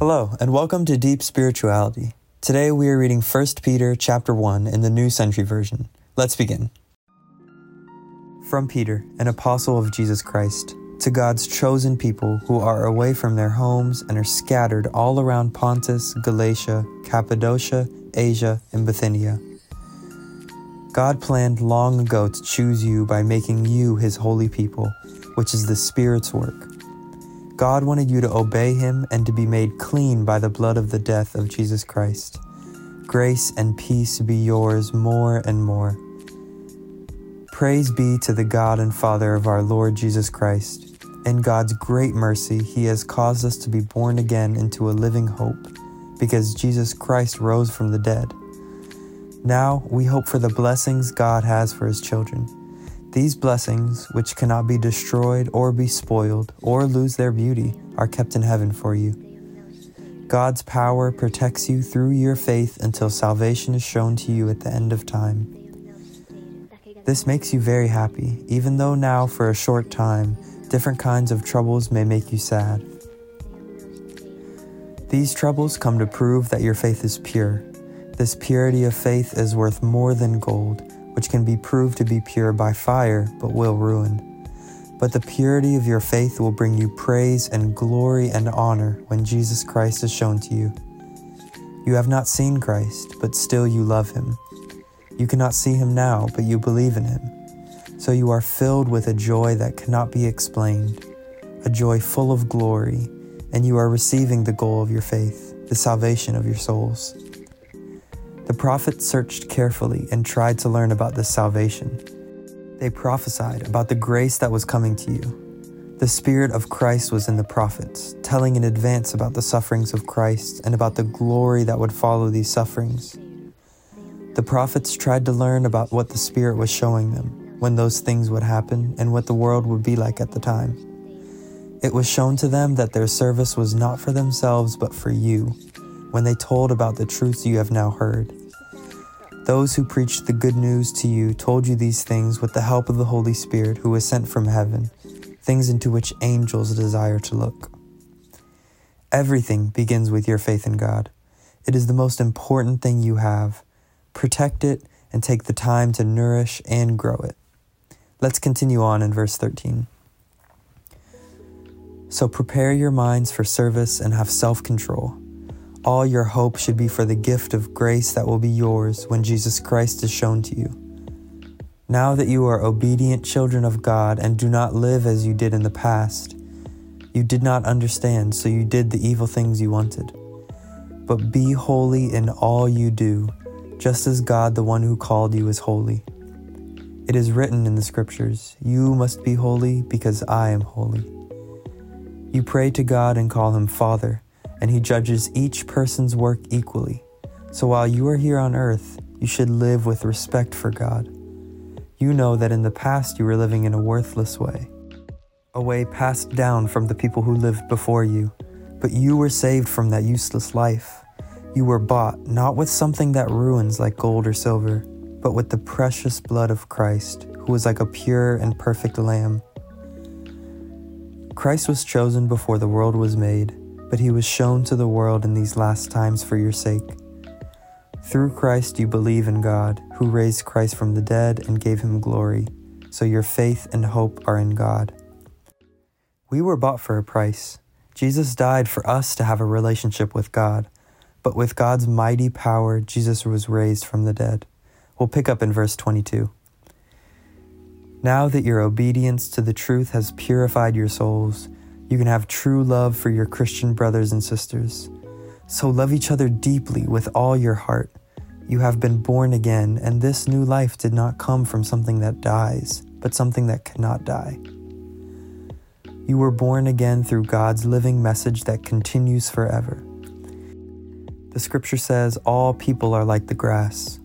Hello, and welcome to Deep Spirituality. Today we are reading 1 Peter chapter 1 in the New Century Version. Let's begin. From Peter, an apostle of Jesus Christ, to God's chosen people who are away from their homes and are scattered all around Pontus, Galatia, Cappadocia, Asia, and Bithynia. God planned long ago to choose you by making you his holy people, which is the Spirit's work. God wanted you to obey him and to be made clean by the blood of the death of Jesus Christ. Grace and peace be yours more and more. Praise be to the God and Father of our Lord Jesus Christ. In God's great mercy, He has caused us to be born again into a living hope, because Jesus Christ rose from the dead. Now we hope for the blessings God has for His children. These blessings, which cannot be destroyed or be spoiled or lose their beauty, are kept in heaven for you. God's power protects you through your faith until salvation is shown to you at the end of time. This makes you very happy, even though now, for a short time, different kinds of troubles may make you sad. These troubles come to prove that your faith is pure. This purity of faith is worth more than gold, which can be proved to be pure by fire but will ruin. But the purity of your faith will bring you praise and glory and honor when Jesus Christ is shown to you. You have not seen Christ, but still you love him. You cannot see him now, but you believe in him. So you are filled with a joy that cannot be explained, a joy full of glory, and you are receiving the goal of your faith, the salvation of your souls. The prophets searched carefully and tried to learn about this salvation. They prophesied about the grace that was coming to you. The Spirit of Christ was in the prophets, telling in advance about the sufferings of Christ and about the glory that would follow these sufferings. The prophets tried to learn about what the Spirit was showing them, when those things would happen, and what the world would be like at the time. It was shown to them that their service was not for themselves but for you, when they told about the truths you have now heard. Those who preached the good news to you told you these things with the help of the Holy Spirit who was sent from heaven, things into which angels desire to look. Everything begins with your faith in God. It is the most important thing you have protect it, and take the time to nourish and grow it. Let's continue on in verse 13. So prepare your minds for service and have self control. All your hope should be for the gift of grace that will be yours when Jesus Christ is shown to you. Now that you are obedient children of God and do not live as you did in the past, you did not understand, so you did the evil things you wanted. But be holy in all you do just as God, the one who called you, is holy. It is written in the scriptures, You must be holy because I am holy. You pray to God and call him Father, and he judges each person's work equally. So while you are here on earth, you should live with respect for God. You know that in the past you were living in a worthless way, a way passed down from the people who lived before you, but you were saved from that useless life you were bought not with something that ruins like gold or silver, but with the precious blood of Christ, who was like a pure and perfect lamb. Christ was chosen before the world was made, but he was shown to the world in these last times for your sake. Through Christ you believe in God, who raised Christ from the dead and gave him glory, so your faith and hope are in God. We were bought for a price. Jesus died for us to have a relationship with God but with God's mighty power, Jesus was raised from the dead. We'll pick up in verse 22. Now that your obedience to the truth has purified your souls, you can have true love for your Christian brothers and sisters. So love each other deeply with all your heart. You have been born again, and this new life did not come from something that dies, but something that cannot die. You were born again through God's living message that continues forever. The scripture says, All people are like the grass,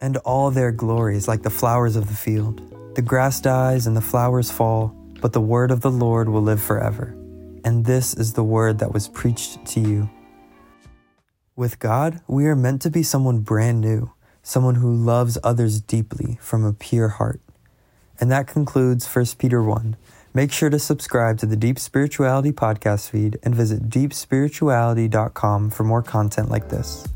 and all their glory is like the flowers of the field. The grass dies and the flowers fall, but the word of the Lord will live forever. And this is the word that was preached to you. With God, we are meant to be someone brand new, someone who loves others deeply from a pure heart. And that concludes 1 Peter 1. Make sure to subscribe to the Deep Spirituality podcast feed and visit deepspirituality.com for more content like this.